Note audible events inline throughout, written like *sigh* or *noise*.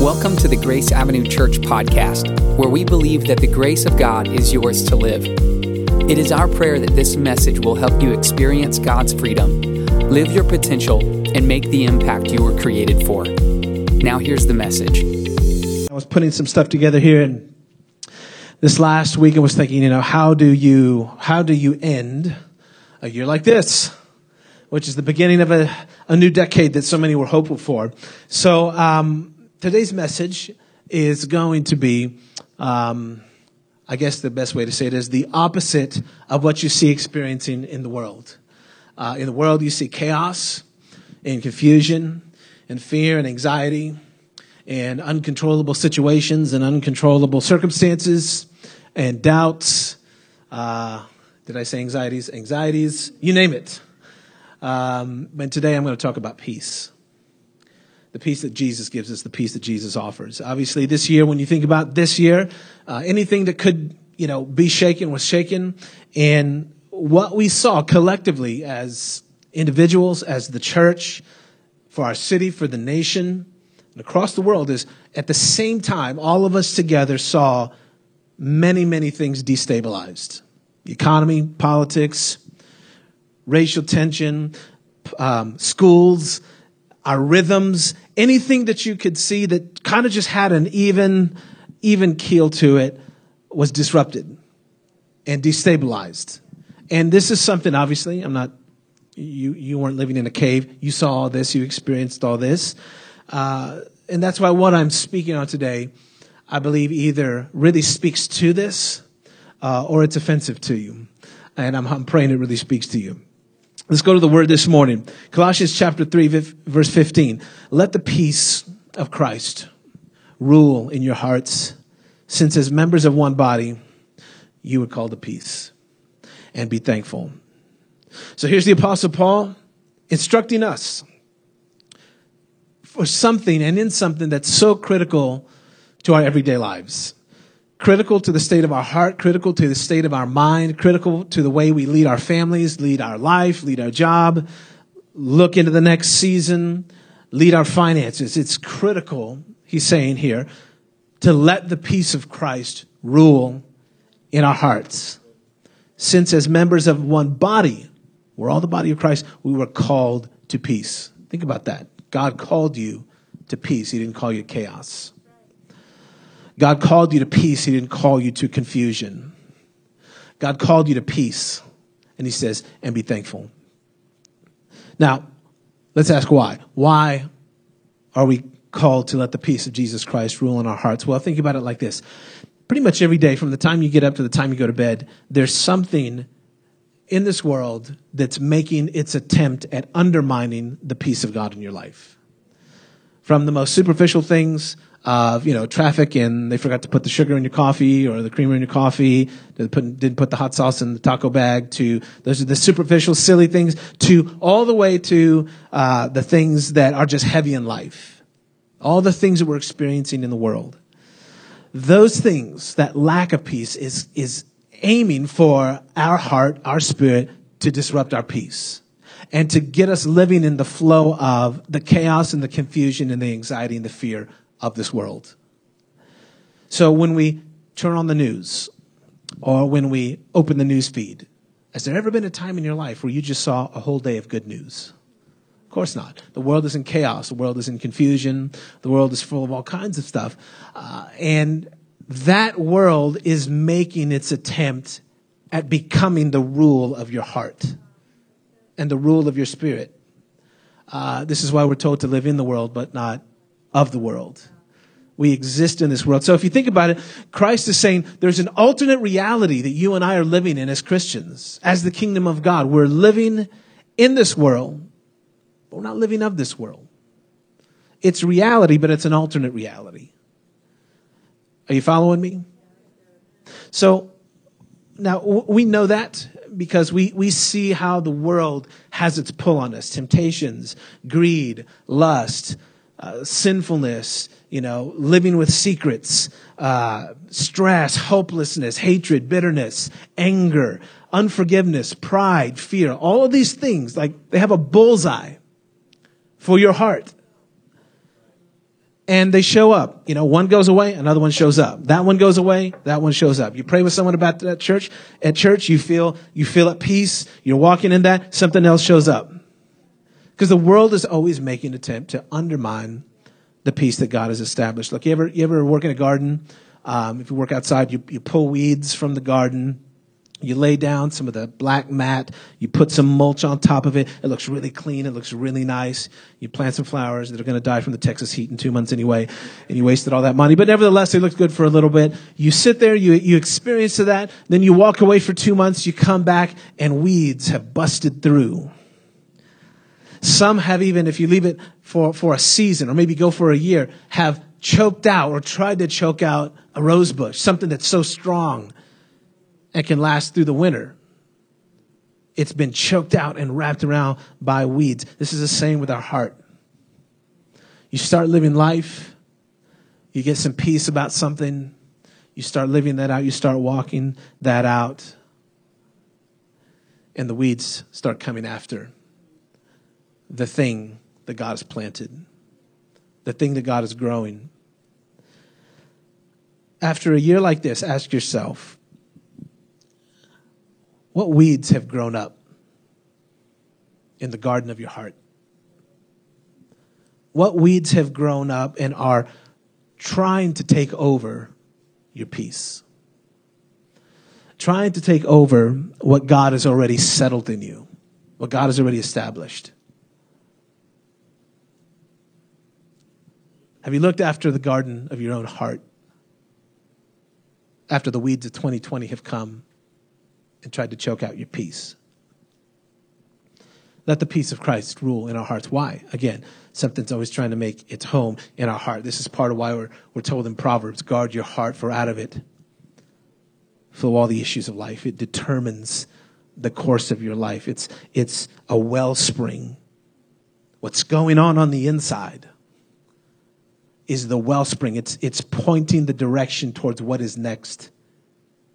Welcome to the Grace Avenue Church podcast, where we believe that the grace of God is yours to live. It is our prayer that this message will help you experience God's freedom, live your potential, and make the impact you were created for. Now, here's the message. I was putting some stuff together here, and this last week I was thinking, you know, how do you how do you end a year like this, which is the beginning of a, a new decade that so many were hopeful for. So um, today's message is going to be, um, I guess the best way to say it is the opposite of what you see experiencing in the world. Uh, in the world, you see chaos and confusion and fear and anxiety and uncontrollable situations and uncontrollable circumstances and doubts. Uh, did I say anxieties? Anxieties, you name it. Um, and today I'm going to talk about peace the peace that Jesus gives us, the peace that Jesus offers. Obviously, this year, when you think about this year, uh, anything that could, you know, be shaken was shaken. And what we saw collectively as individuals, as the church, for our city, for the nation, and across the world is at the same time, all of us together saw many, many things destabilized. The economy, politics, racial tension, um, schools, our rhythms, anything that you could see that kind of just had an even, even keel to it was disrupted and destabilized. And this is something, obviously, I'm not, you, you weren't living in a cave. You saw all this, you experienced all this. Uh, and that's why what I'm speaking on today, I believe either really speaks to this uh, or it's offensive to you. And I'm, I'm praying it really speaks to you. Let's go to the word this morning. Colossians chapter 3, verse 15. Let the peace of Christ rule in your hearts, since as members of one body, you were called to peace. And be thankful. So here's the Apostle Paul instructing us for something and in something that's so critical to our everyday lives critical to the state of our heart, critical to the state of our mind, critical to the way we lead our families, lead our life, lead our job, look into the next season, lead our finances. It's critical, he's saying here, to let the peace of Christ rule in our hearts. Since as members of one body, we're all the body of Christ, we were called to peace. Think about that. God called you to peace. He didn't call you chaos. God called you to peace. He didn't call you to confusion. God called you to peace. And he says, and be thankful. Now, let's ask why. Why are we called to let the peace of Jesus Christ rule in our hearts? Well, think about it like this. Pretty much every day, from the time you get up to the time you go to bed, there's something in this world that's making its attempt at undermining the peace of God in your life. From the most superficial things of you know traffic and they forgot to put the sugar in your coffee or the creamer in your coffee put, didn't put the hot sauce in the taco bag to those are the superficial silly things to all the way to uh, the things that are just heavy in life. All the things that we're experiencing in the world. Those things that lack of peace is is aiming for our heart our spirit to disrupt our peace and to get us living in the flow of the chaos and the confusion and the anxiety and the fear of this world. So when we turn on the news or when we open the news feed, has there ever been a time in your life where you just saw a whole day of good news? Of course not. The world is in chaos. The world is in confusion. The world is full of all kinds of stuff. Uh, and that world is making its attempt at becoming the rule of your heart and the rule of your spirit. Uh, this is why we're told to live in the world, but not of the world. We exist in this world. So if you think about it, Christ is saying there's an alternate reality that you and I are living in as Christians, as the kingdom of God. We're living in this world, but we're not living of this world. It's reality, but it's an alternate reality. Are you following me? So now we know that because we, we see how the world has its pull on us temptations, greed, lust, uh, sinfulness, you know, living with secrets, uh, stress, hopelessness, hatred, bitterness, anger, unforgiveness, pride, fear, all of these things, like they have a bullseye for your heart. and they show up. You know, one goes away, another one shows up. That one goes away, that one shows up. You pray with someone about that church. At church, you feel, you feel at peace. You're walking in that, something else shows up. Because the world is always making an attempt to undermine the peace that God has established. Look, you ever, you ever work in a garden? Um, if you work outside, you, you pull weeds from the garden you lay down some of the black mat. You put some mulch on top of it. It looks really clean. It looks really nice. You plant some flowers that are going to die from the Texas heat in two months anyway. And you wasted all that money. But nevertheless, they looked good for a little bit. You sit there, you, you experience that. Then you walk away for two months. You come back and weeds have busted through. Some have even, if you leave it for, for a season or maybe go for a year, have choked out or tried to choke out a rose bush, something that's so strong and can last through the winter. It's been choked out and wrapped around by weeds. This is the same with our heart. You start living life, you get some peace about something, you start living that out, you start walking that out, and the weeds start coming after the thing that God has planted, the thing that God is growing. After a year like this, ask yourself what weeds have grown up in the garden of your heart? What weeds have grown up and are trying to take over your peace? Trying to take over what God has already settled in you, what God has already established. Have you looked after the garden of your own heart after the weeds of 2020 have come and tried to choke out your peace. Let the peace of Christ rule in our hearts. Why? Again, something's always trying to make its home in our heart. This is part of why we're, we're told in Proverbs guard your heart, for out of it flow all the issues of life. It determines the course of your life. It's, it's a wellspring. What's going on on the inside is the wellspring. It's, it's pointing the direction towards what is next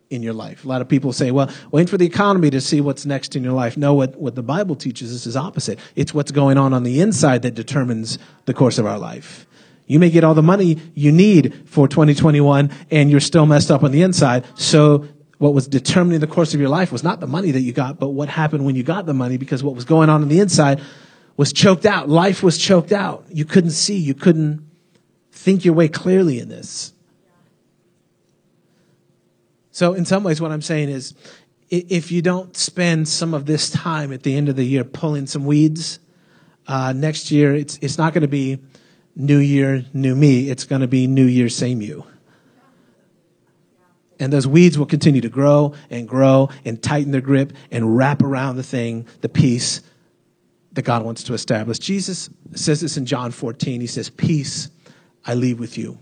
in your life. A lot of people say, well, wait for the economy to see what's next in your life. No, what, what the Bible teaches us is opposite. It's what's going on on the inside that determines the course of our life. You may get all the money you need for 2021 and you're still messed up on the inside. So what was determining the course of your life was not the money that you got, but what happened when you got the money because what was going on on the inside was choked out. Life was choked out. You couldn't see. You couldn't think your way clearly in this. So, in some ways, what I'm saying is if you don't spend some of this time at the end of the year pulling some weeds, uh, next year it's, it's not going to be new year, new me. It's going to be new year, same you. And those weeds will continue to grow and grow and tighten their grip and wrap around the thing, the peace that God wants to establish. Jesus says this in John 14. He says, Peace I leave with you,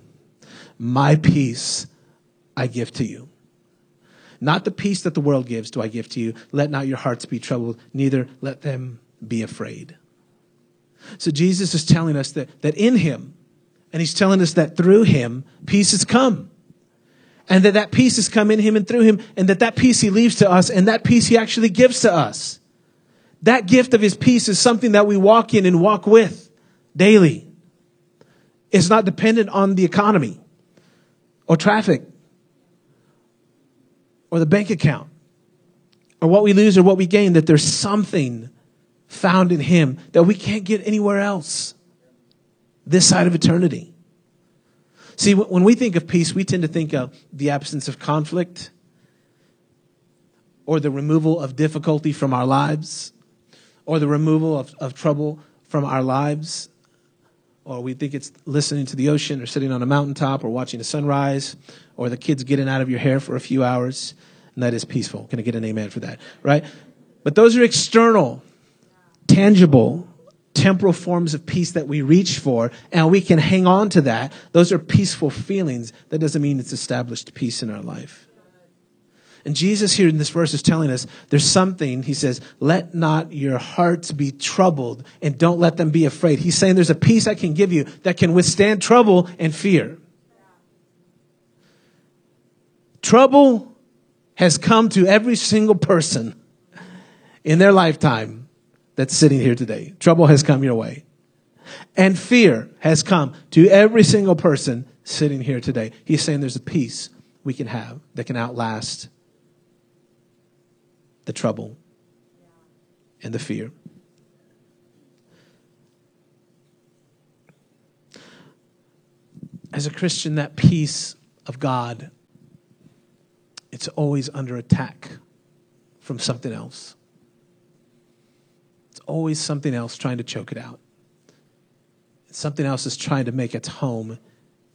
my peace I give to you. Not the peace that the world gives do I give to you. Let not your hearts be troubled, neither let them be afraid. So Jesus is telling us that, that in him, and he's telling us that through him, peace has come. And that that peace has come in him and through him, and that that peace he leaves to us, and that peace he actually gives to us. That gift of his peace is something that we walk in and walk with daily. It's not dependent on the economy or traffic or the bank account or what we lose or what we gain, that there's something found in Him that we can't get anywhere else this side of eternity. See, when we think of peace, we tend to think of the absence of conflict or the removal of difficulty from our lives or the removal of, of trouble from our lives. Or we think it's listening to the ocean or sitting on a mountaintop or watching a sunrise or the kids getting out of your hair for a few hours, and that is peaceful. Can I get an amen for that? Right? But those are external, tangible, temporal forms of peace that we reach for, and we can hang on to that. Those are peaceful feelings. That doesn't mean it's established peace in our life. And Jesus here in this verse is telling us there's something, he says, let not your hearts be troubled and don't let them be afraid. He's saying there's a peace I can give you that can withstand trouble and fear. Trouble has come to every single person in their lifetime that's sitting here today. Trouble has come your way. And fear has come to every single person sitting here today. He's saying there's a peace we can have that can outlast the trouble and the fear. As a Christian, that peace of God, it's always under attack from something else. It's always something else trying to choke it out. Something else is trying to make its home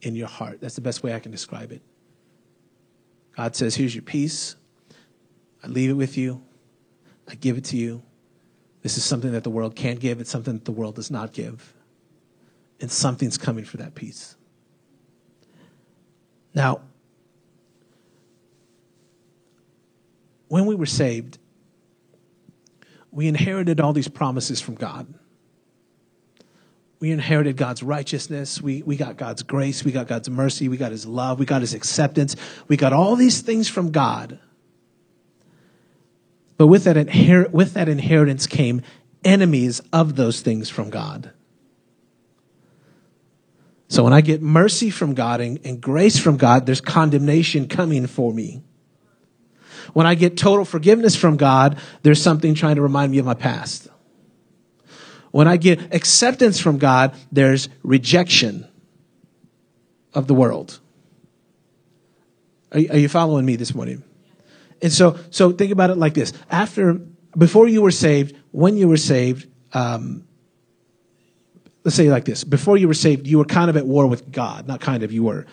in your heart. That's the best way I can describe it. God says, Here's your peace. I leave it with you. I give it to you. This is something that the world can't give, it's something that the world does not give. And something's coming for that peace. Now, when we were saved, we inherited all these promises from God. We inherited God's righteousness. We, we got God's grace. We got God's mercy. We got His love. We got His acceptance. We got all these things from God. But with that, inher- with that inheritance came enemies of those things from God. So when I get mercy from God and, and grace from God, there's condemnation coming for me. When I get total forgiveness from God, there's something trying to remind me of my past. When I get acceptance from God, there's rejection of the world. Are, are you following me this morning? And so, so think about it like this. After, before you were saved, when you were saved, um, let's say like this. Before you were saved, you were kind of at war with God. Not kind of, you were.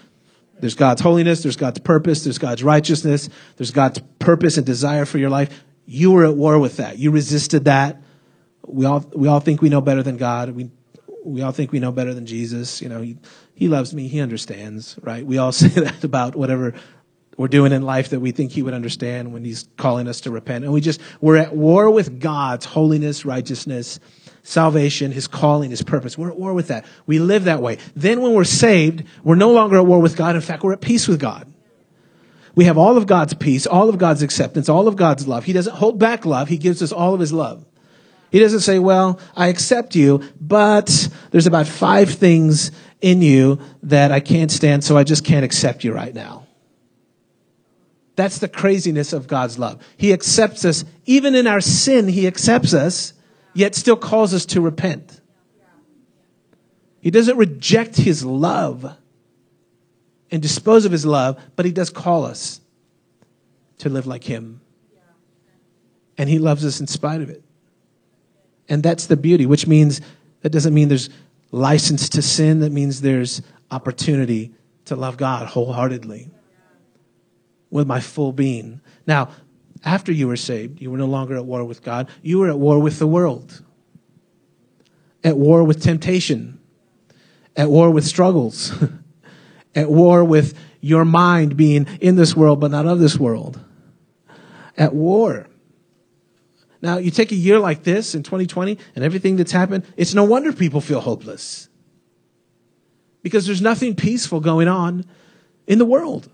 There's God's holiness, there's God's purpose, there's God's righteousness, there's God's purpose and desire for your life. You were at war with that. You resisted that. We all, we all think we know better than God. We, we all think we know better than Jesus. You know, he, he loves me. He understands, right? We all *laughs* say that about whatever we're doing in life that we think he would understand when he's calling us to repent. And we just, we're at war with God's holiness, righteousness, salvation, his calling, his purpose. We're at war with that. We live that way. Then when we're saved, we're no longer at war with God. In fact, we're at peace with God. We have all of God's peace, all of God's acceptance, all of God's love. He doesn't hold back love. He gives us all of his love. He doesn't say, well, I accept you, but there's about five things in you that I can't stand, so I just can't accept you right now. That's the craziness of God's love. He accepts us, even in our sin, He accepts us, yet still calls us to repent. He doesn't reject His love and dispose of His love, but He does call us to live like Him. And He loves us in spite of it. And that's the beauty, which means that doesn't mean there's license to sin, that means there's opportunity to love God wholeheartedly with my full being. Now, after you were saved, you were no longer at war with God, you were at war with the world, at war with temptation, at war with struggles, *laughs* at war with your mind being in this world but not of this world, at war. Now, you take a year like this in 2020 and everything that's happened, it's no wonder people feel hopeless. Because there's nothing peaceful going on in the world.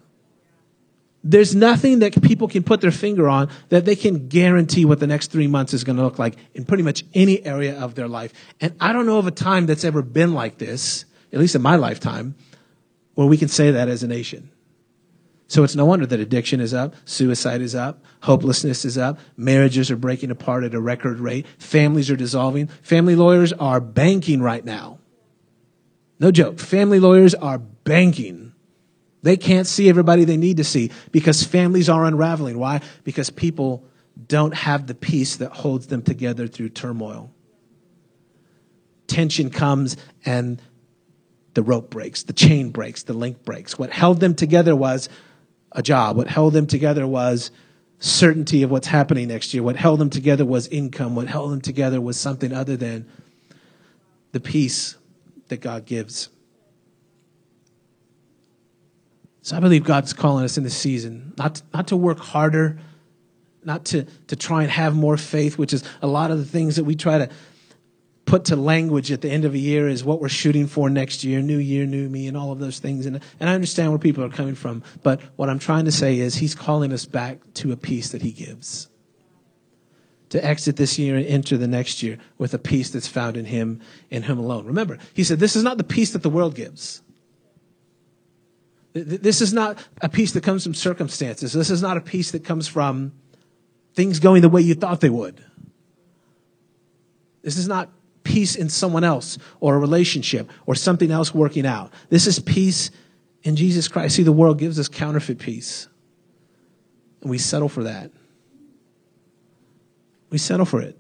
There's nothing that people can put their finger on that they can guarantee what the next three months is going to look like in pretty much any area of their life. And I don't know of a time that's ever been like this, at least in my lifetime, where we can say that as a nation. So it's no wonder that addiction is up, suicide is up, hopelessness is up, marriages are breaking apart at a record rate, families are dissolving. Family lawyers are banking right now. No joke. Family lawyers are banking. They can't see everybody they need to see because families are unraveling. Why? Because people don't have the peace that holds them together through turmoil. Tension comes and the rope breaks, the chain breaks, the link breaks. What held them together was a job. What held them together was certainty of what's happening next year. What held them together was income. What held them together was something other than the peace that God gives. So I believe God's calling us in this season not to, not to work harder, not to, to try and have more faith, which is a lot of the things that we try to put to language at the end of a year is what we're shooting for next year, new year, new me, and all of those things. And, and I understand where people are coming from. But what I'm trying to say is he's calling us back to a peace that he gives. to exit this year and enter the next year with a peace that's found in him and him alone. Remember, he said, This is not the peace that the world gives. This is not a peace that comes from circumstances. This is not a peace that comes from things going the way you thought they would. This is not peace in someone else or a relationship or something else working out. This is peace in Jesus Christ. See, the world gives us counterfeit peace, and we settle for that. We settle for it.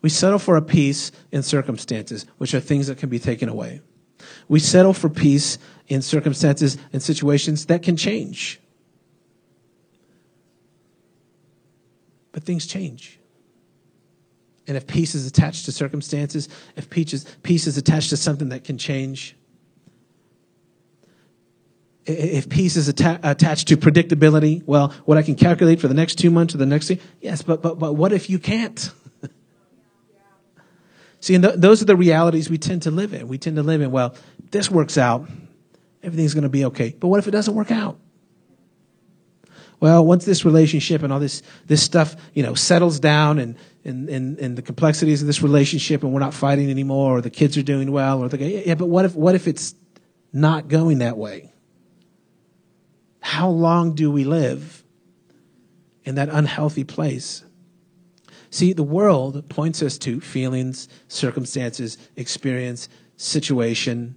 We settle for a peace in circumstances, which are things that can be taken away. We settle for peace in circumstances and situations that can change. But things change. And if peace is attached to circumstances, if peace is, peace is attached to something that can change, if peace is atta- attached to predictability, well, what I can calculate for the next two months or the next thing, yes, but, but, but what if you can't? *laughs* See, and th- those are the realities we tend to live in. We tend to live in, well, this works out, everything's going to be okay. But what if it doesn't work out? Well, once this relationship and all this, this stuff, you know, settles down and, and, and, and the complexities of this relationship and we're not fighting anymore or the kids are doing well or the, yeah, yeah, but what if, what if it's not going that way? How long do we live in that unhealthy place? See, the world points us to feelings, circumstances, experience, situation,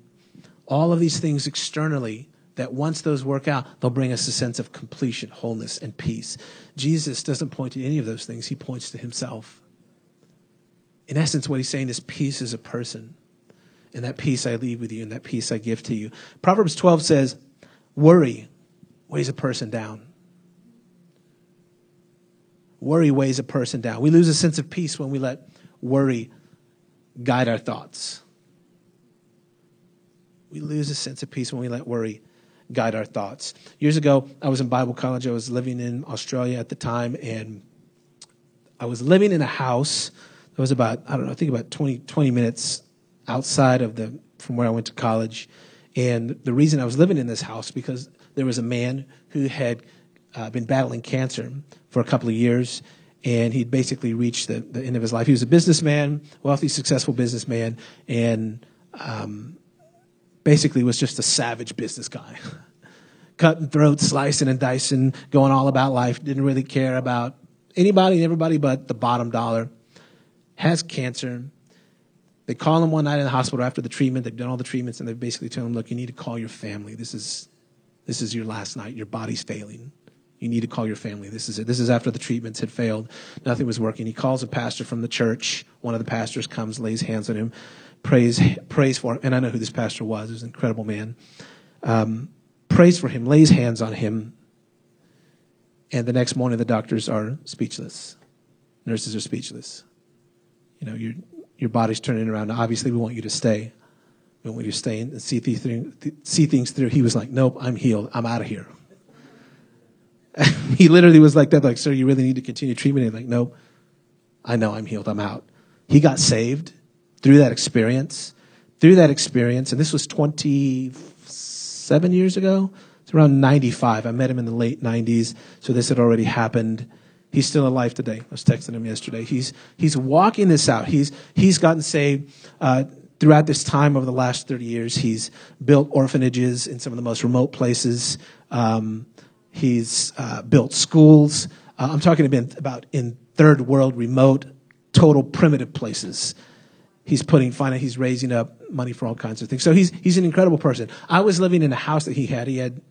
all of these things externally that once those work out, they'll bring us a sense of completion, wholeness, and peace. Jesus doesn't point to any of those things, he points to himself. In essence, what he's saying is peace is a person. And that peace I leave with you, and that peace I give to you. Proverbs 12 says, Worry weighs a person down. Worry weighs a person down. We lose a sense of peace when we let worry guide our thoughts. We lose a sense of peace when we let worry guide our thoughts. Years ago, I was in Bible college. I was living in Australia at the time, and I was living in a house that was about, I don't know, I think about 20, 20 minutes outside of the, from where I went to college. And the reason I was living in this house because there was a man who had uh, been battling cancer for a couple of years, and he'd basically reached the, the end of his life. He was a businessman, wealthy, successful businessman, and um, basically was just a savage business guy. *laughs* Cutting throats, slicing and dicing, going all about life, didn't really care about anybody and everybody but the bottom dollar. Has cancer. They call him one night in the hospital after the treatment. They've done all the treatments, and they basically tell him, "Look, you need to call your family. This is this is your last night. Your body's failing. You need to call your family. This is it. This is after the treatments had failed. Nothing was working. He calls a pastor from the church. One of the pastors comes, lays hands on him, prays, prays for him. And I know who this pastor was. He was an incredible man. Um, prays for him, lays hands on him. And the next morning, the doctors are speechless. Nurses are speechless. You know, your, your body's turning around. Obviously, we want you to stay when you're staying and see, th- see things through, he was like, Nope, I'm healed. I'm out of here. *laughs* he literally was like that, like, Sir, you really need to continue treatment. And like, Nope, I know I'm healed. I'm out. He got saved through that experience. Through that experience, and this was 27 years ago. It's around 95. I met him in the late 90s, so this had already happened. He's still alive today. I was texting him yesterday. He's he's walking this out. He's he's gotten saved. Uh, throughout this time over the last 30 years, he's built orphanages in some of the most remote places. Um, he's uh, built schools. Uh, I'm talking about in third world, remote, total primitive places. He's putting finance, he's raising up money for all kinds of things. So he's, he's an incredible person. I was living in a house that he had. He had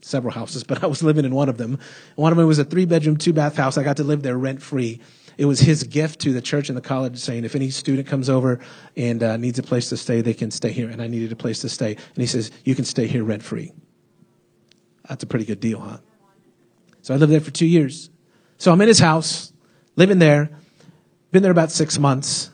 several houses, but I was living in one of them. One of them was a three bedroom, two bath house. I got to live there rent free it was his gift to the church and the college saying, if any student comes over and uh, needs a place to stay, they can stay here. And I needed a place to stay. And he says, you can stay here rent free. That's a pretty good deal, huh? So I lived there for two years. So I'm in his house, living there, been there about six months.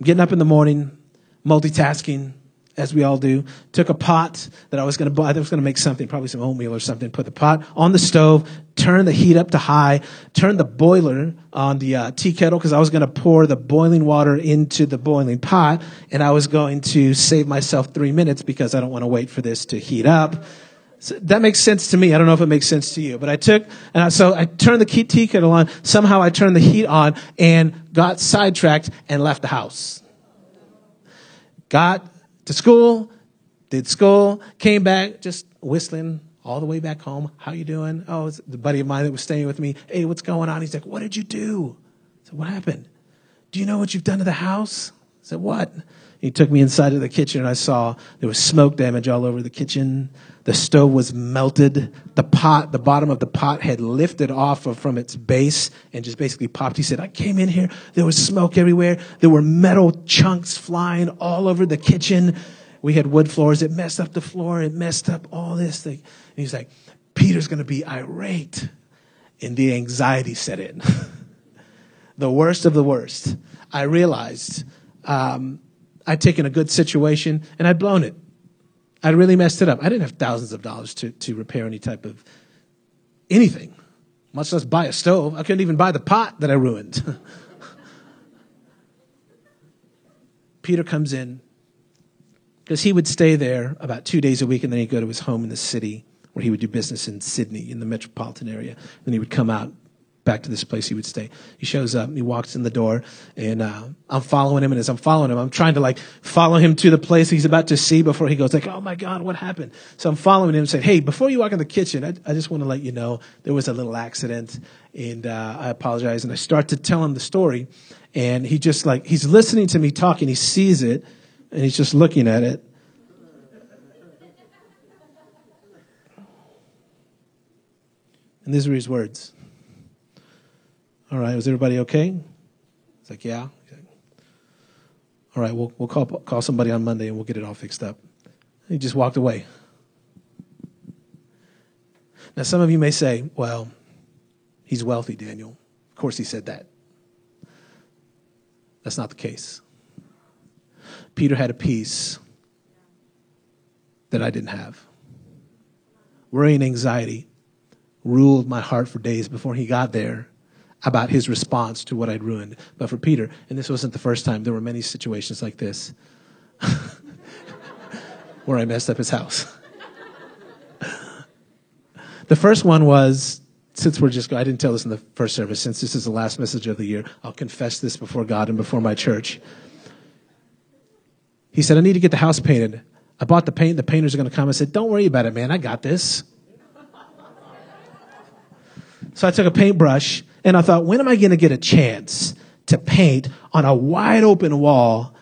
I'm getting up in the morning, multitasking, as we all do, took a pot that I was going to buy. I was going to make something, probably some oatmeal or something. Put the pot on the stove, turn the heat up to high, turn the boiler on the uh, tea kettle because I was going to pour the boiling water into the boiling pot, and I was going to save myself three minutes because I don't want to wait for this to heat up. So that makes sense to me. I don't know if it makes sense to you, but I took, and I, so I turned the key tea kettle on. Somehow I turned the heat on and got sidetracked and left the house. Got to school, did school, came back, just whistling all the way back home. How you doing? Oh, it's the buddy of mine that was staying with me. Hey, what's going on? He's like, what did you do? I said, what happened? Do you know what you've done to the house? I said, what? He took me inside of the kitchen and I saw there was smoke damage all over the kitchen. The stove was melted. The pot, the bottom of the pot had lifted off of, from its base and just basically popped. He said, I came in here. There was smoke everywhere. There were metal chunks flying all over the kitchen. We had wood floors. It messed up the floor. It messed up all this thing. And he's like, Peter's going to be irate. And the anxiety set in. *laughs* the worst of the worst. I realized, um, I'd taken a good situation and I'd blown it. I'd really messed it up. I didn't have thousands of dollars to, to repair any type of anything, much less buy a stove. I couldn't even buy the pot that I ruined. *laughs* Peter comes in because he would stay there about two days a week and then he'd go to his home in the city where he would do business in Sydney, in the metropolitan area. Then he would come out back to this place he would stay. He shows up, he walks in the door, and uh, I'm following him. And as I'm following him, I'm trying to like follow him to the place he's about to see before he goes like, "Oh my God, what happened?" So I'm following him saying, "Hey, before you walk in the kitchen, I, I just want to let you know there was a little accident, and uh, I apologize." And I start to tell him the story, and he just like he's listening to me talking. He sees it, and he's just looking at it. And these are his words. All right, was everybody okay? It's like, yeah. All right, we'll, we'll call, call somebody on Monday and we'll get it all fixed up. He just walked away. Now, some of you may say, well, he's wealthy, Daniel. Of course, he said that. That's not the case. Peter had a peace that I didn't have. Worry and anxiety ruled my heart for days before he got there about his response to what I'd ruined. But for Peter, and this wasn't the first time, there were many situations like this *laughs* where I messed up his house. *laughs* the first one was since we're just, I didn't tell this in the first service, since this is the last message of the year, I'll confess this before God and before my church. He said, I need to get the house painted. I bought the paint. The painters are going to come. I said, Don't worry about it, man. I got this. *laughs* So I took a paintbrush and I thought, when am I going to get a chance to paint on a wide open wall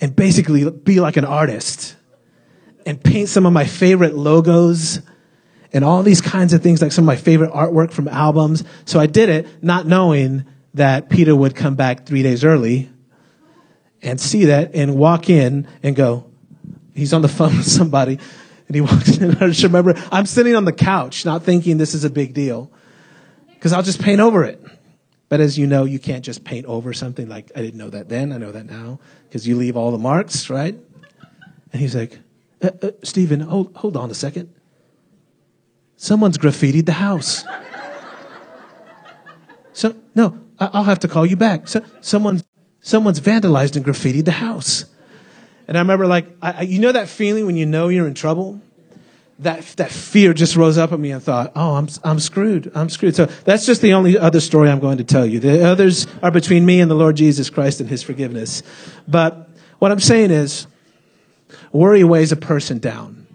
and basically be like an artist and paint some of my favorite logos and all these kinds of things, like some of my favorite artwork from albums. So I did it not knowing that Peter would come back three days early and see that and walk in and go, he's on the phone with somebody. And he walks in. *laughs* I just remember I'm sitting on the couch, not thinking this is a big deal because I'll just paint over it. But as you know, you can't just paint over something like I didn't know that then. I know that now because you leave all the marks, right? And he's like, uh, uh, Stephen, hold, hold on a second. Someone's graffitied the house. *laughs* So no, I, will have to call you back. So, someone, someone's vandalized and graffitied the house. And I remember, like, I, you know that feeling when you know you're in trouble that, that fear just rose up at me and thought, oh, I'm, I'm screwed. I'm screwed. So that's just the only other story I'm going to tell you. The others are between me and the Lord Jesus Christ and his forgiveness. But what I'm saying is, worry weighs a person down.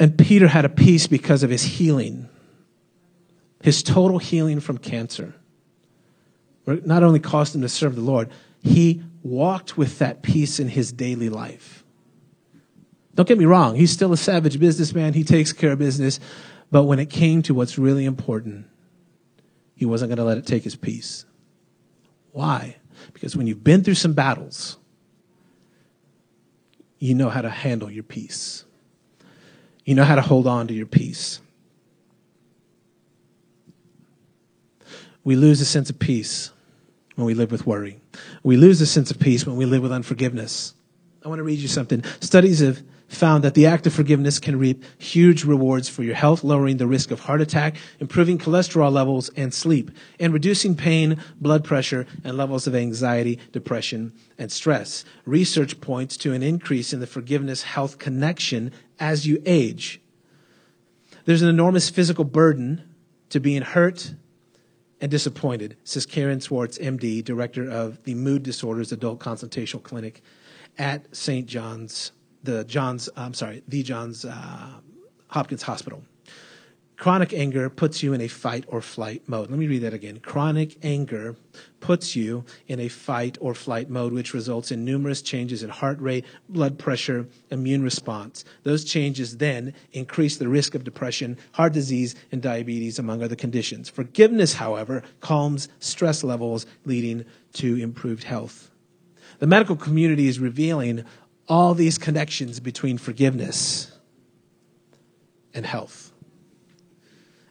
And Peter had a peace because of his healing, his total healing from cancer. It not only caused him to serve the Lord, he walked with that peace in his daily life. Don't get me wrong, he's still a savage businessman. He takes care of business. But when it came to what's really important, he wasn't going to let it take his peace. Why? Because when you've been through some battles, you know how to handle your peace. You know how to hold on to your peace. We lose a sense of peace when we live with worry. We lose a sense of peace when we live with unforgiveness. I want to read you something. Studies have found that the act of forgiveness can reap huge rewards for your health, lowering the risk of heart attack, improving cholesterol levels and sleep, and reducing pain, blood pressure, and levels of anxiety, depression, and stress. Research points to an increase in the forgiveness health connection as you age. There's an enormous physical burden to being hurt and disappointed, says Karen Swartz, MD, director of the Mood Disorders Adult Consultational Clinic at St. John's, the Johns, I'm sorry, the Johns uh, Hopkins Hospital. Chronic anger puts you in a fight or flight mode. Let me read that again. Chronic anger puts you in a fight or flight mode, which results in numerous changes in heart rate, blood pressure, immune response. Those changes then increase the risk of depression, heart disease, and diabetes, among other conditions. Forgiveness, however, calms stress levels, leading to improved health. The medical community is revealing all these connections between forgiveness and health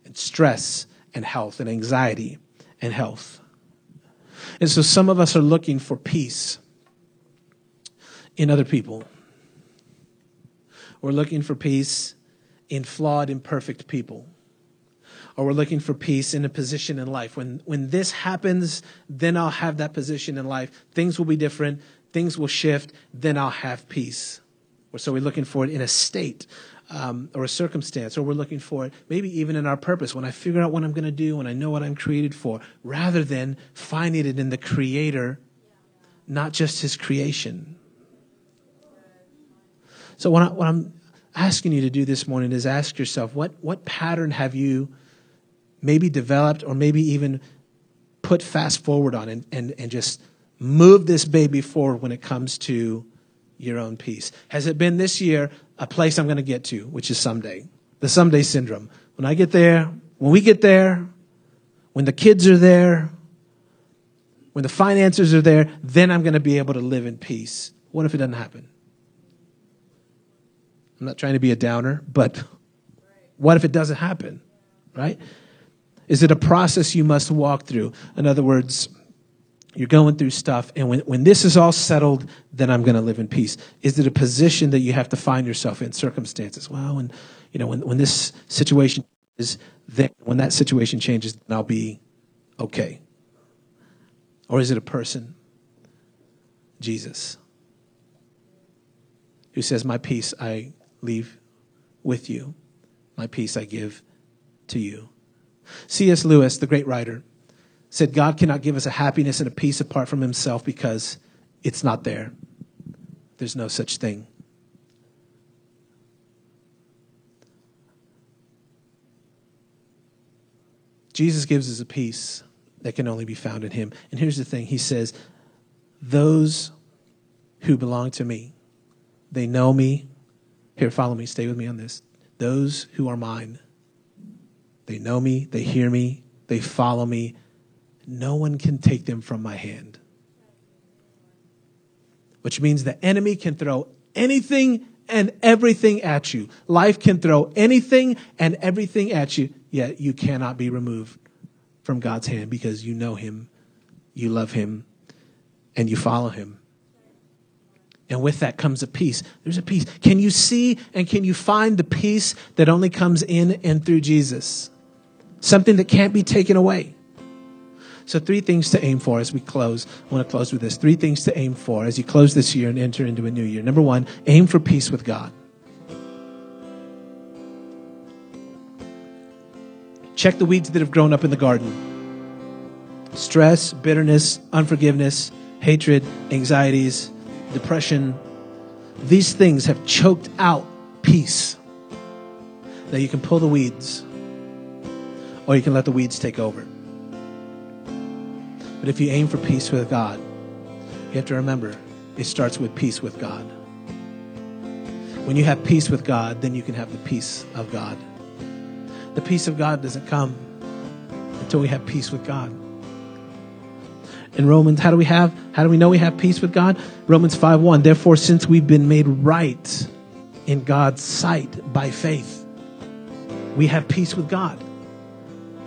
and stress and health and anxiety and health. And so some of us are looking for peace in other people. We're looking for peace in flawed, imperfect people. Or we're looking for peace in a position in life. When, when this happens, then I'll have that position in life. Things will be different. Things will shift. Then I'll have peace. Or so we're looking for it in a state um, or a circumstance, or we're looking for it, maybe even in our purpose, when I figure out what I'm going to do and I know what I'm created for, rather than finding it in the Creator, not just His creation. So, what, I, what I'm asking you to do this morning is ask yourself what, what pattern have you maybe developed or maybe even put fast forward on and, and, and just move this baby forward when it comes to your own peace? Has it been this year a place I'm going to get to, which is someday? The someday syndrome. When I get there, when we get there, when the kids are there, when the finances are there, then I'm going to be able to live in peace. What if it doesn't happen? I'm not trying to be a downer, but what if it doesn't happen? Right? Is it a process you must walk through? In other words, you're going through stuff, and when, when this is all settled, then I'm going to live in peace. Is it a position that you have to find yourself in circumstances? Well, when, you know, when, when this situation is, then when that situation changes, then I'll be okay. Or is it a person? Jesus, who says, My peace I leave with you, my peace I give to you. C.S. Lewis, the great writer, said God cannot give us a happiness and a peace apart from himself because it's not there. There's no such thing. Jesus gives us a peace that can only be found in him. And here's the thing He says, Those who belong to me, they know me. Here, follow me, stay with me on this. Those who are mine, they know me, they hear me, they follow me, no one can take them from my hand. Which means the enemy can throw anything and everything at you. Life can throw anything and everything at you, yet you cannot be removed from God's hand because you know Him, you love Him, and you follow Him. And with that comes a peace. There's a peace. Can you see and can you find the peace that only comes in and through Jesus? Something that can't be taken away. So, three things to aim for as we close. I want to close with this. Three things to aim for as you close this year and enter into a new year. Number one, aim for peace with God. Check the weeds that have grown up in the garden stress, bitterness, unforgiveness, hatred, anxieties, depression. These things have choked out peace. Now you can pull the weeds, or you can let the weeds take over. But if you aim for peace with God, you have to remember it starts with peace with God. When you have peace with God, then you can have the peace of God. The peace of God doesn't come until we have peace with God. In Romans, how do we have how do we know we have peace with God? Romans 5:1. Therefore, since we've been made right in God's sight by faith, we have peace with God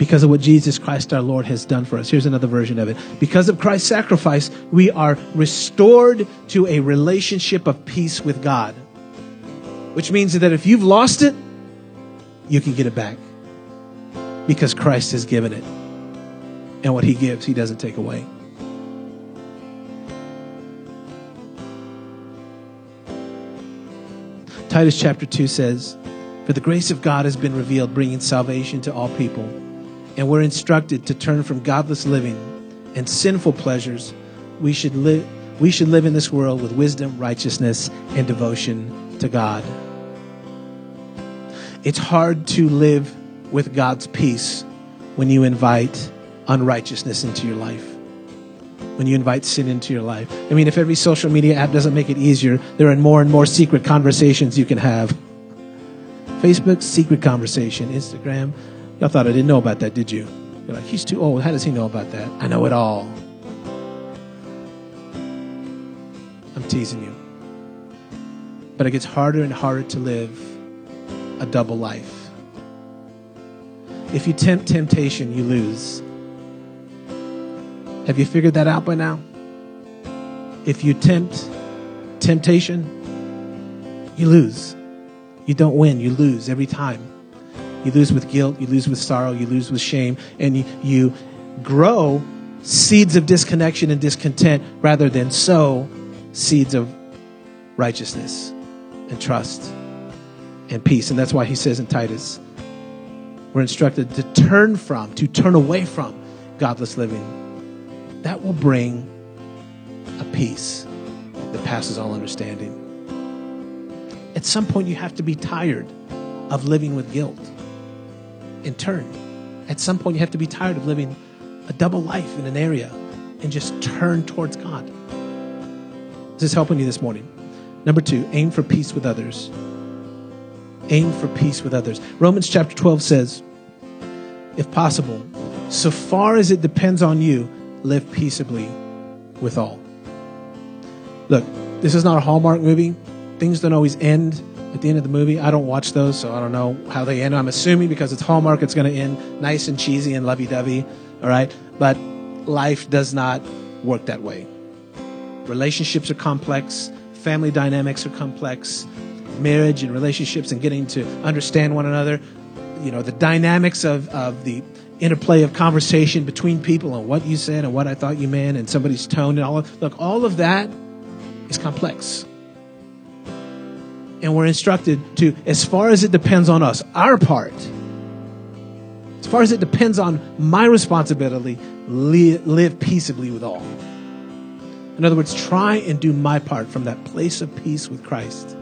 because of what Jesus Christ our Lord has done for us. Here's another version of it. Because of Christ's sacrifice, we are restored to a relationship of peace with God. which means that if you've lost it, you can get it back because Christ has given it. And what he gives, he doesn't take away. Titus chapter 2 says, For the grace of God has been revealed, bringing salvation to all people. And we're instructed to turn from godless living and sinful pleasures. We should live. We should live in this world with wisdom, righteousness, and devotion to God. It's hard to live with God's peace when you invite unrighteousness into your life, when you invite sin into your life. I mean, if every social media app doesn't make it easier, there are more and more secret conversations you can have. Facebook, secret conversation. Instagram, y'all thought I didn't know about that, did you? You're like, he's too old. How does he know about that? I know it all. I'm teasing you. But it gets harder and harder to live a double life. If you tempt temptation, you lose. Have you figured that out by now? If you tempt temptation, you lose. You don't win, you lose every time. You lose with guilt, you lose with sorrow, you lose with shame, and you, grow seeds of disconnection and discontent rather than sow seeds of righteousness and trust and peace. And that's why he says in Titus, we're instructed to turn from, to turn away from godless living. That will bring a peace that passes all understanding. At some point, you have to be tired of living with guilt. In turn, at some point, you have to be tired of living a double life in an area and just turn towards God. Is this helping you this morning? Number two, aim for peace with others. Aim for peace with others. Romans chapter 12 says, if possible, so far as it depends on you, live peaceably with all. Look, this is not a Hallmark movie. Things don't always end at the end of the movie. I don't watch those, so I don't know how they end. I'm assuming because it's Hallmark, it's going to end nice and cheesy and lovey dovey. All right? But life does not work that way. Relationships are complex, family dynamics are complex, marriage and relationships and getting to understand one another. You know, the dynamics of, of the interplay of conversation between people and what you said and what I thought you meant and somebody's tone and all of look, all of that is complex. And we're instructed to, as far as it depends on us, our part, as far as it depends on my responsibility, live, live peaceably with all. In other words, try and do my part from that place of peace with Christ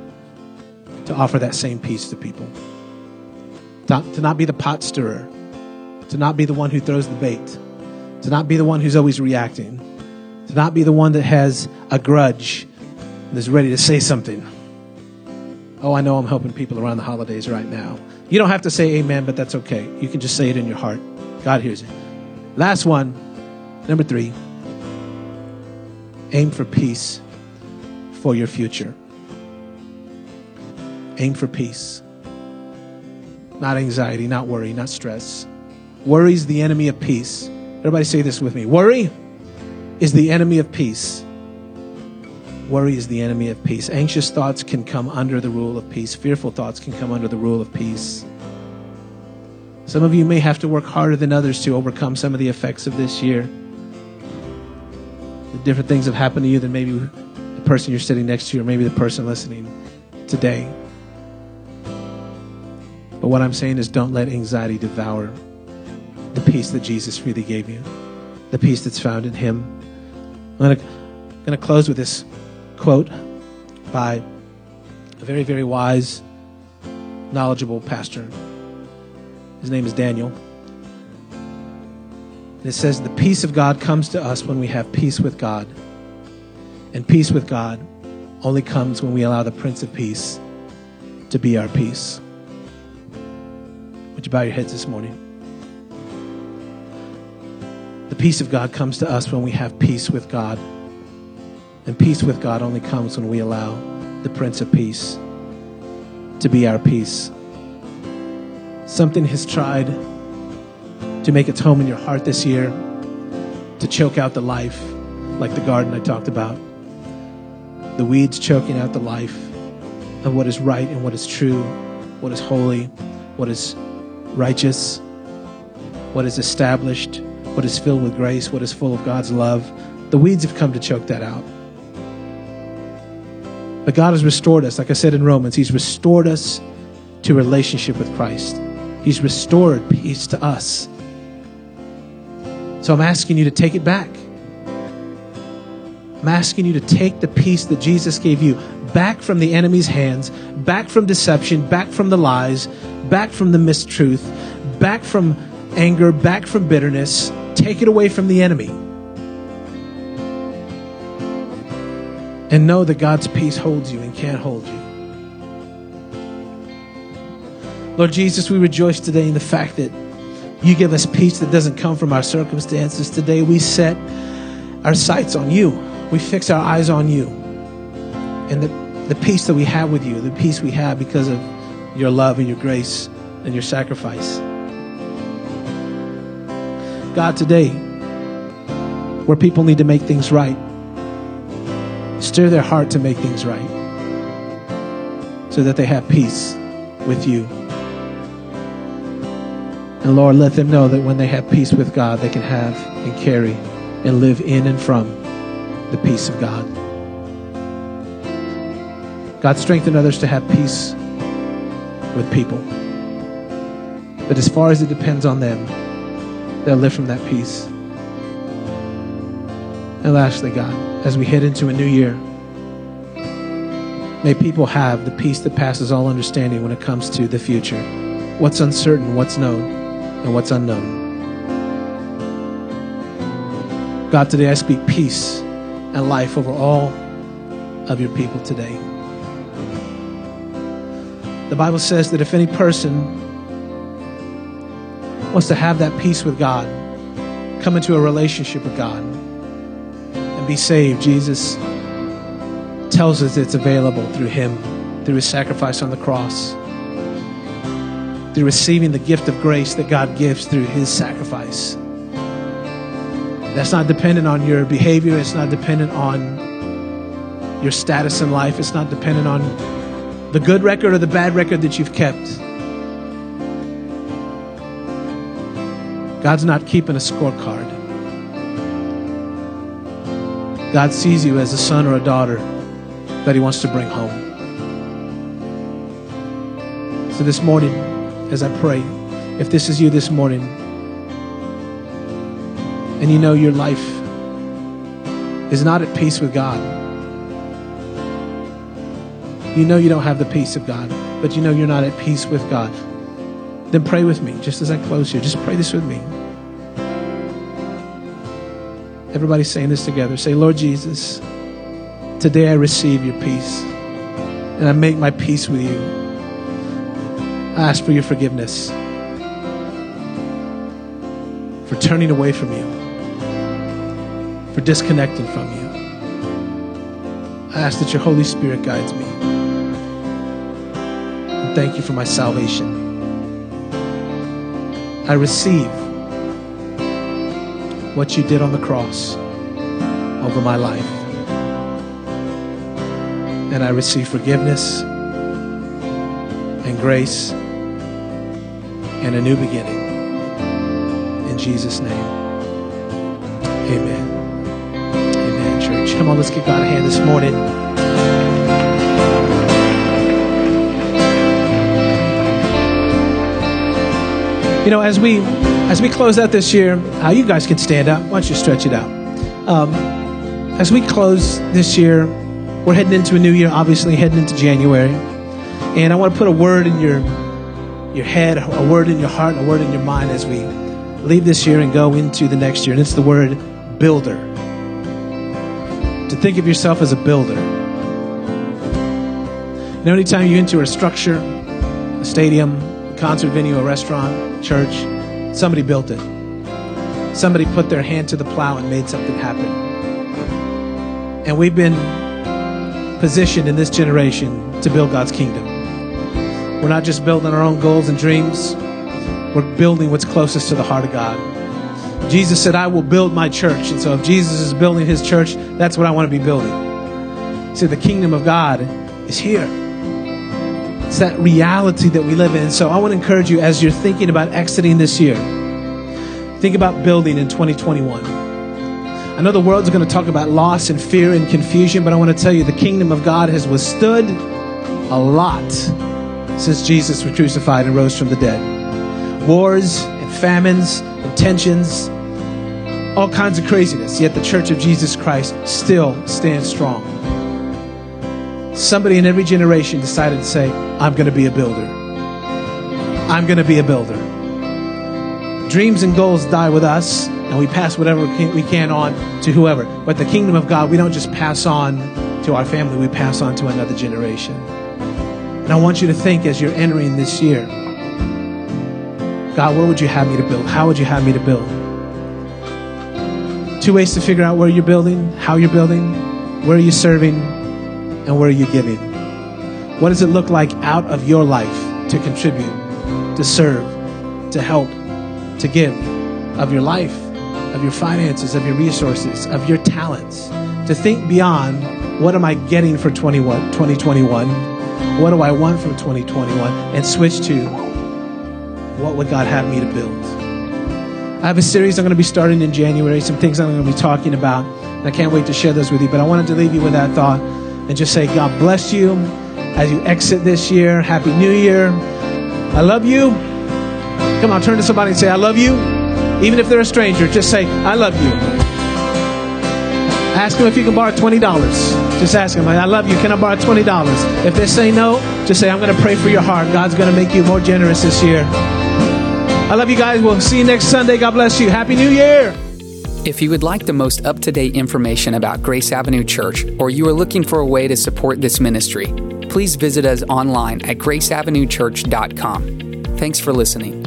to offer that same peace to people. To, to not be the pot stirrer, to not be the one who throws the bait, to not be the one who's always reacting, to not be the one that has a grudge and is ready to say something. Oh, I know I'm helping people around the holidays right now. You don't have to say amen, but that's okay. You can just say it in your heart. God hears it. Last one, number three aim for peace for your future. Aim for peace. Not anxiety, not worry, not stress. Worry is the enemy of peace. Everybody say this with me. Worry is the enemy of peace. Worry is the enemy of peace. Anxious thoughts can come under the rule of peace. Fearful thoughts can come under the rule of peace. Some of you may have to work harder than others to overcome some of the effects of this year. The different things have happened to you than maybe the person you're sitting next to, or maybe the person listening today. But what I'm saying is don't let anxiety devour the peace that Jesus freely gave you, the peace that's found in Him. I'm going to close with this quote by a very, very wise, knowledgeable pastor. His name is Daniel. And it says, The peace of God comes to us when we have peace with God. And peace with God only comes when we allow the Prince of Peace to be our peace. Would you bow your heads this morning? The peace of God comes to us when we have peace with God. And peace with God only comes when we allow the Prince of Peace to be our peace. Something has tried to make its home in your heart this year, to choke out the life, like the garden I talked about. The weeds choking out the life. of what is right and what is true, what is holy, what is righteous, what is established, what is filled with grace, what is full of God's love. The weeds have come to choke that out. But God has restored us. Like I said in Romans, He's restored us to relationship with Christ. He's restored peace to us. So I'm asking you to take it back. I'm asking you to take the peace that Jesus gave you back from the enemy's hands, back from deception, back from the lies, back from the mistruth, back from anger, back from bitterness. Take it away from the enemy. And know that God's peace holds you and can't hold you. Lord Jesus, we rejoice today in the fact that you give us peace that doesn't come from our circumstances. Today we set our sights on you. We fix our eyes on you. And the, the peace that we have with you, the peace we have because of your love and your grace and your sacrifice. God, today, where people need to make things right, stir their heart to make things right so that they have peace with you. And Lord, let them know that when they have peace with God, they can have and carry and live in and from the peace of God. God, strengthen others to have peace with people. But as far as it depends on them, they'll live from that peace. And lastly, God, as we head into a new year, may people have the peace that passes all understanding when it comes to the future. What's uncertain, what's known, and what's unknown. God, today I speak peace and life over all of your people today. The Bible says that if any person wants to have that peace with God, come into a relationship with God, be saved, Jesus tells us it's available through Him, through His sacrifice on the cross, through receiving the gift of grace that God gives through His sacrifice. That's not dependent on your behavior, it's not dependent on your status in life, it's not dependent on the good record or the bad record that you've kept. God's not keeping a scorecard. God sees you as a son or a daughter that He wants to bring home. So this morning, as I pray, if this is you this morning, and you know your life is not at peace with God, you know you don't have the peace of God, but you know you're not at peace with God, then pray with me just as I close here. Just pray this with me. Everybody saying this together. Say, Lord Jesus, today I receive your peace and I make my peace with you. I ask for your forgiveness for turning away from you, for disconnecting from you. I ask that your Holy Spirit guides me. And thank you for my salvation. I receive what you did on the cross over my life. And I receive forgiveness and grace and a new beginning. In Jesus' name. Amen. Amen, church. Come on, let's give God a hand this morning. You know, as we as we close out this year, uh, you guys can stand up. Why don't you stretch it out? Um, as we close this year, we're heading into a new year. Obviously, heading into January, and I want to put a word in your your head, a word in your heart, a word in your mind as we leave this year and go into the next year. And it's the word builder. To think of yourself as a builder. You know, anytime you enter a structure, a stadium, a concert venue, a restaurant, church, somebody built it. Somebody put their hand to the plow and made something happen. And we've been positioned in this generation to build God's kingdom. We're not just building our own goals and dreams, we're building what's closest to the heart of God. Jesus said, I will build my church. And so if Jesus is building his church, that's what I want to be building. See, the kingdom of God is here. It's that reality that we live in. So I want to encourage you as you're thinking about exiting this year, think about building in 2021. I know the world's going to talk about loss and fear and confusion, but I want to tell you the kingdom of God has withstood a lot since Jesus was crucified and rose from the dead. Wars and famines and tensions, all kinds of craziness, yet the church of Jesus Christ still stands strong. Somebody in every generation decided to say, I'm going to be a builder. I'm going to be a builder. Dreams and goals die with us, and we pass whatever we can on to whoever. But the kingdom of God, we don't just pass on to our family, we pass on to another generation. And I want you to think as you're entering this year God, what would you have me to build? How would you have me to build? Two ways to figure out where you're building, how you're building, where are you serving, and where are you giving? What does it look like out of your life to contribute, to serve, to help, to give of your life, of your finances, of your resources, of your talents, to think beyond what am I getting for 21, 2021? What do I want from 2021? And switch to what would God have me to build? I have a series I'm going to be starting in January, some things I'm going to be talking about, I can't wait to share those with you. But I wanted to leave you with that thought and just say, God bless you as you exit this year. Happy New Year. I love you. Come on, turn to somebody and say, I love you. Even if they're a stranger, just say, I love you. Ask them if you can borrow $20. Just ask them, I love you. Can I borrow $20? If they say no, just say, I'm going to pray for your heart. God's going to make you more generous this year. I love you guys. We'll see you next Sunday. God bless you. Happy New Year. If you would like the most up to date information about Grace Avenue Church, or you are looking for a way to support this ministry, please visit us online at graceavenuechurch.com. Thanks for listening.